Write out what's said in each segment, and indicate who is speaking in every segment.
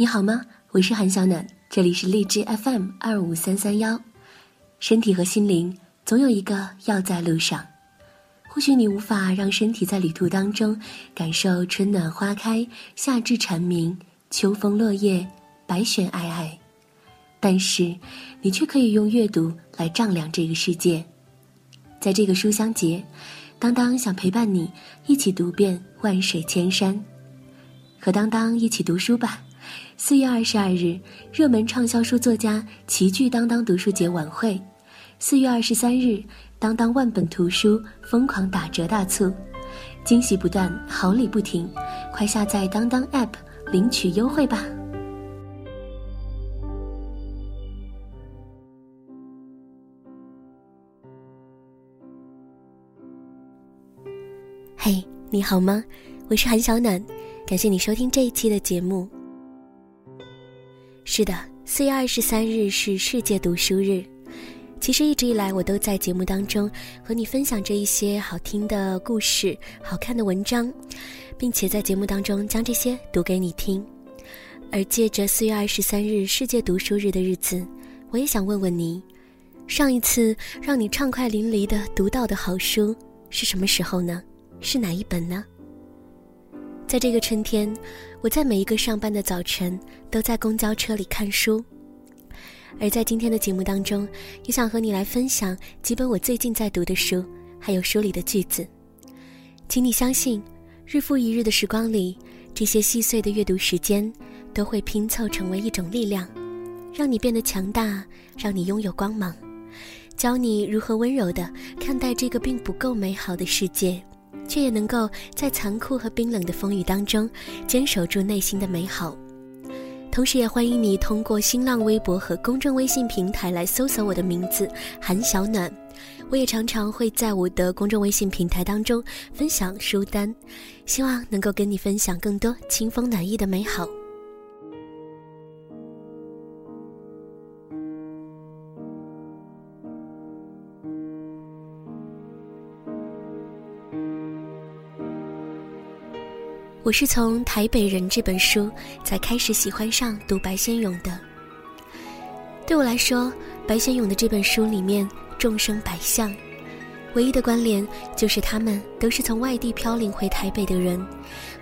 Speaker 1: 你好吗？我是韩小暖，这里是荔枝 FM 二五三三幺。身体和心灵总有一个要在路上。或许你无法让身体在旅途当中感受春暖花开、夏至蝉鸣、秋风落叶、白雪皑皑，但是你却可以用阅读来丈量这个世界。在这个书香节，当当想陪伴你一起读遍万水千山，和当当一起读书吧。四月二十二日，热门畅销书作家齐聚当当读书节晚会。四月二十三日，当当万本图书疯狂打折大促，惊喜不断，好礼不停，快下载当当 App 领取优惠吧！嘿，你好吗？我是韩小暖，感谢你收听这一期的节目。是的，四月二十三日是世界读书日。其实一直以来，我都在节目当中和你分享着一些好听的故事、好看的文章，并且在节目当中将这些读给你听。而借着四月二十三日世界读书日的日子，我也想问问你：上一次让你畅快淋漓的读到的好书是什么时候呢？是哪一本呢？在这个春天，我在每一个上班的早晨都在公交车里看书。而在今天的节目当中，也想和你来分享几本我最近在读的书，还有书里的句子。请你相信，日复一日的时光里，这些细碎的阅读时间都会拼凑成为一种力量，让你变得强大，让你拥有光芒，教你如何温柔地看待这个并不够美好的世界。却也能够在残酷和冰冷的风雨当中坚守住内心的美好，同时也欢迎你通过新浪微博和公众微信平台来搜索我的名字韩小暖。我也常常会在我的公众微信平台当中分享书单，希望能够跟你分享更多清风暖意的美好。我是从《台北人》这本书才开始喜欢上读白先勇的。对我来说，白先勇的这本书里面众生百相，唯一的关联就是他们都是从外地飘零回台北的人，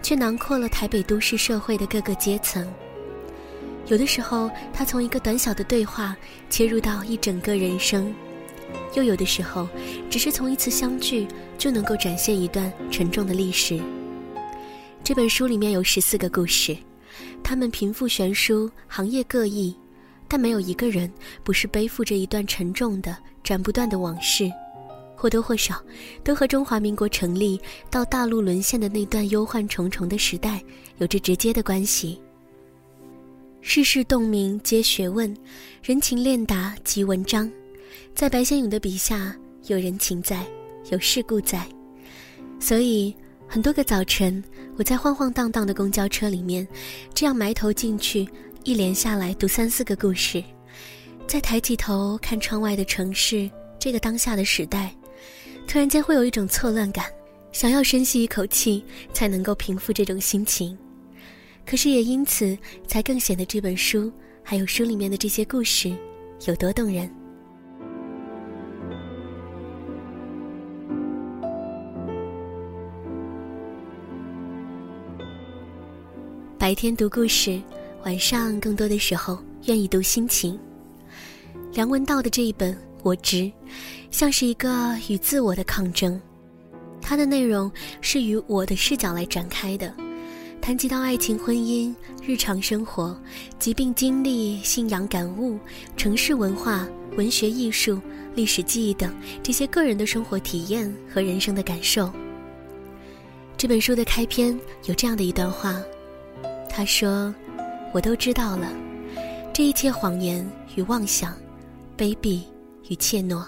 Speaker 1: 却囊括了台北都市社会的各个阶层。有的时候，他从一个短小的对话切入到一整个人生；又有的时候，只是从一次相聚就能够展现一段沉重的历史。这本书里面有十四个故事，他们贫富悬殊，行业各异，但没有一个人不是背负着一段沉重的、斩不断的往事，或多或少都和中华民国成立到大陆沦陷的那段忧患重重的时代有着直接的关系。世事洞明皆学问，人情练达即文章。在白先勇的笔下，有人情在，有世故在，所以。很多个早晨，我在晃晃荡荡的公交车里面，这样埋头进去，一连下来读三四个故事，再抬起头看窗外的城市，这个当下的时代，突然间会有一种错乱感，想要深吸一口气才能够平复这种心情，可是也因此才更显得这本书还有书里面的这些故事有多动人。白天读故事，晚上更多的时候愿意读心情。梁文道的这一本《我知》，像是一个与自我的抗争。它的内容是与我的视角来展开的，谈及到爱情、婚姻、日常生活、疾病经历、信仰感悟、城市文化、文学艺术、历史记忆等这些个人的生活体验和人生的感受。这本书的开篇有这样的一段话。他说：“我都知道了，这一切谎言与妄想，卑鄙与怯懦，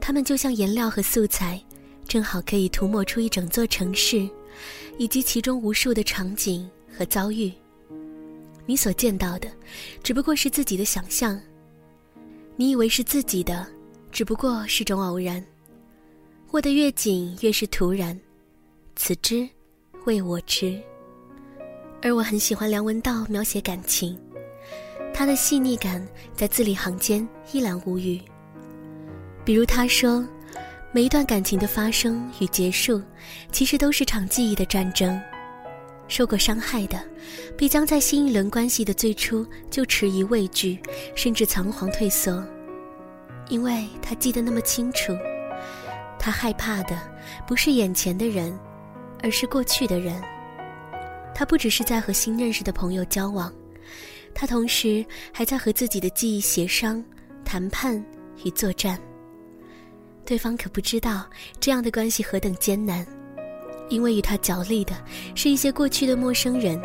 Speaker 1: 他们就像颜料和素材，正好可以涂抹出一整座城市，以及其中无数的场景和遭遇。你所见到的，只不过是自己的想象；你以为是自己的，只不过是种偶然。握得越紧，越是突然。此之，谓我知。”而我很喜欢梁文道描写感情，他的细腻感在字里行间一览无余。比如他说，每一段感情的发生与结束，其实都是场记忆的战争。受过伤害的，必将在新一轮关系的最初就迟疑畏惧，甚至仓皇退缩，因为他记得那么清楚。他害怕的不是眼前的人，而是过去的人。他不只是在和新认识的朋友交往，他同时还在和自己的记忆协商、谈判与作战。对方可不知道这样的关系何等艰难，因为与他角力的是一些过去的陌生人。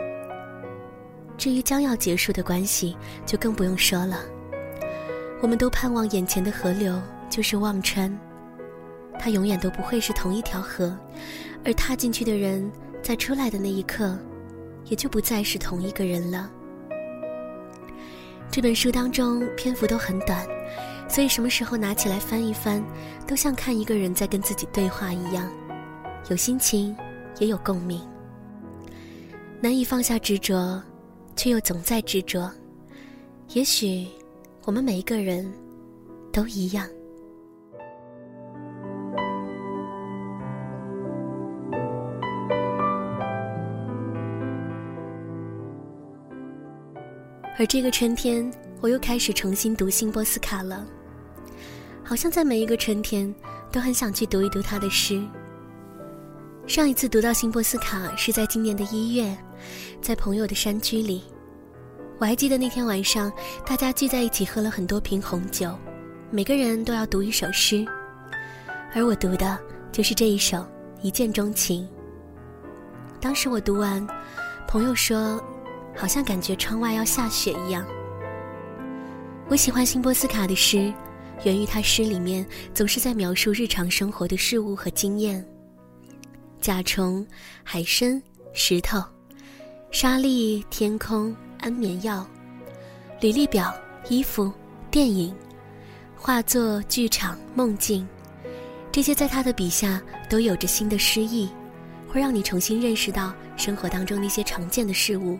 Speaker 1: 至于将要结束的关系，就更不用说了。我们都盼望眼前的河流就是忘川。它永远都不会是同一条河，而踏进去的人，在出来的那一刻，也就不再是同一个人了。这本书当中篇幅都很短，所以什么时候拿起来翻一翻，都像看一个人在跟自己对话一样，有心情，也有共鸣。难以放下执着，却又总在执着。也许，我们每一个人，都一样。而这个春天，我又开始重新读辛波斯卡了。好像在每一个春天，都很想去读一读他的诗。上一次读到辛波斯卡是在今年的一月，在朋友的山居里。我还记得那天晚上，大家聚在一起喝了很多瓶红酒，每个人都要读一首诗，而我读的就是这一首《一见钟情》。当时我读完，朋友说。好像感觉窗外要下雪一样。我喜欢辛波斯卡的诗，源于他诗里面总是在描述日常生活的事物和经验：甲虫、海参、石头、沙粒、天空、安眠药、履历表、衣服、电影、画作、剧场、梦境，这些在他的笔下都有着新的诗意，会让你重新认识到生活当中那些常见的事物。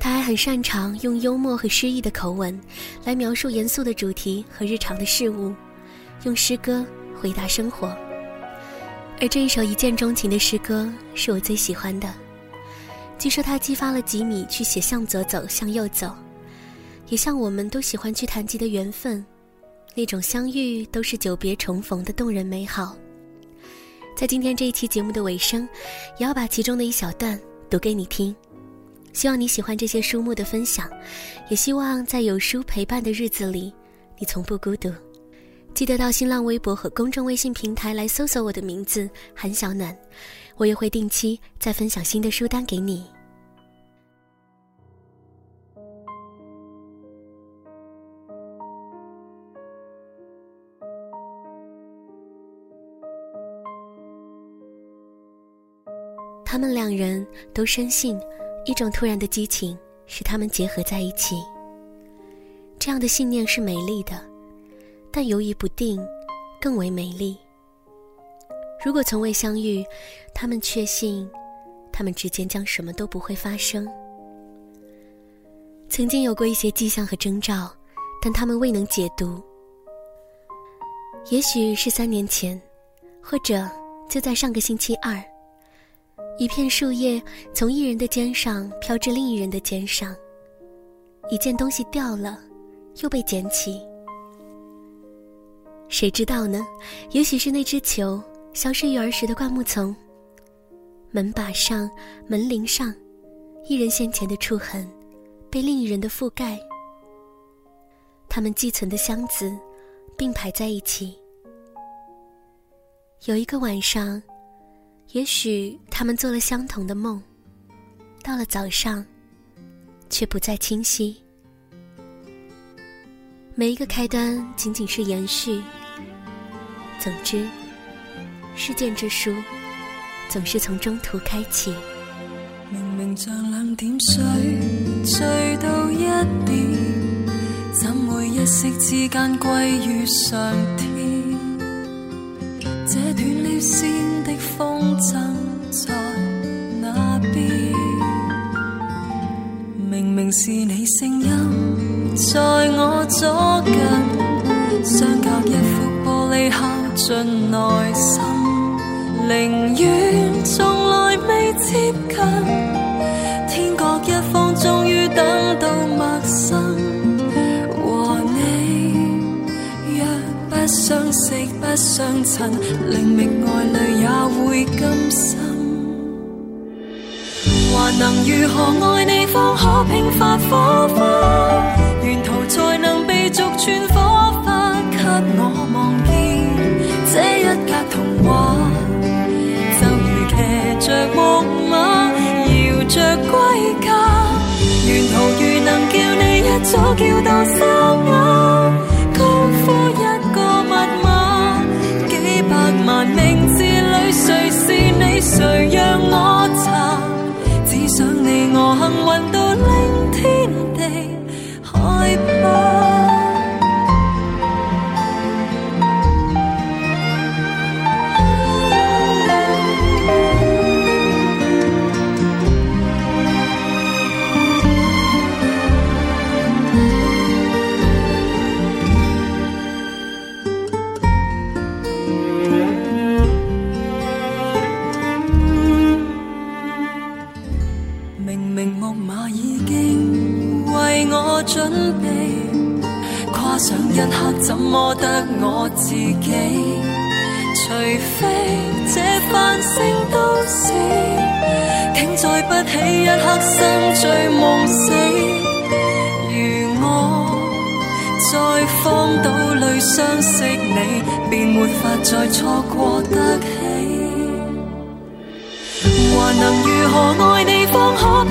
Speaker 1: 他还很擅长用幽默和诗意的口吻，来描述严肃的主题和日常的事物，用诗歌回答生活。而这一首一见钟情的诗歌是我最喜欢的。据说它激发了吉米去写向左走，向右走，也像我们都喜欢去谈及的缘分，那种相遇都是久别重逢的动人美好。在今天这一期节目的尾声，也要把其中的一小段读给你听。希望你喜欢这些书目的分享，也希望在有书陪伴的日子里，你从不孤独。记得到新浪微博和公众微信平台来搜索我的名字韩小暖，我也会定期再分享新的书单给你。他们两人都深信。一种突然的激情使他们结合在一起。这样的信念是美丽的，但犹豫不定更为美丽。如果从未相遇，他们确信他们之间将什么都不会发生。曾经有过一些迹象和征兆，但他们未能解读。也许是三年前，或者就在上个星期二。一片树叶从一人的肩上飘至另一人的肩上，一件东西掉了，又被捡起。谁知道呢？也许是那只球消失于儿时的灌木丛。门把上、门铃上，一人先前的触痕，被另一人的覆盖。他们寄存的箱子，并排在一起。有一个晚上。也许他们做了相同的梦，到了早上，却不再清晰。每一个开端仅仅是延续。总之，事件之书总是从中途开启。
Speaker 2: 明明像两点水醉到一点，怎会一息之间归于上天？这断了线是你声音在我左近，相隔一副玻璃敲进内心，宁愿从来未接近。天各一方，终于等到陌生。和你若不相识不相衬，令觅爱侣也会甘心。还能如何爱你，方可拼发火花？沿途才能被逐串火花，给我望见这一格童话。就如骑着木马，摇着归家。沿途如能叫你一早叫到沙哑，高呼一个密码，几百万名字里谁是你？谁让我害想一刻怎么得我自己？除非这繁星都市，竟再不起一刻心醉梦死。如我在荒岛里相识你，便没法再错过得起。还能如何爱你，方可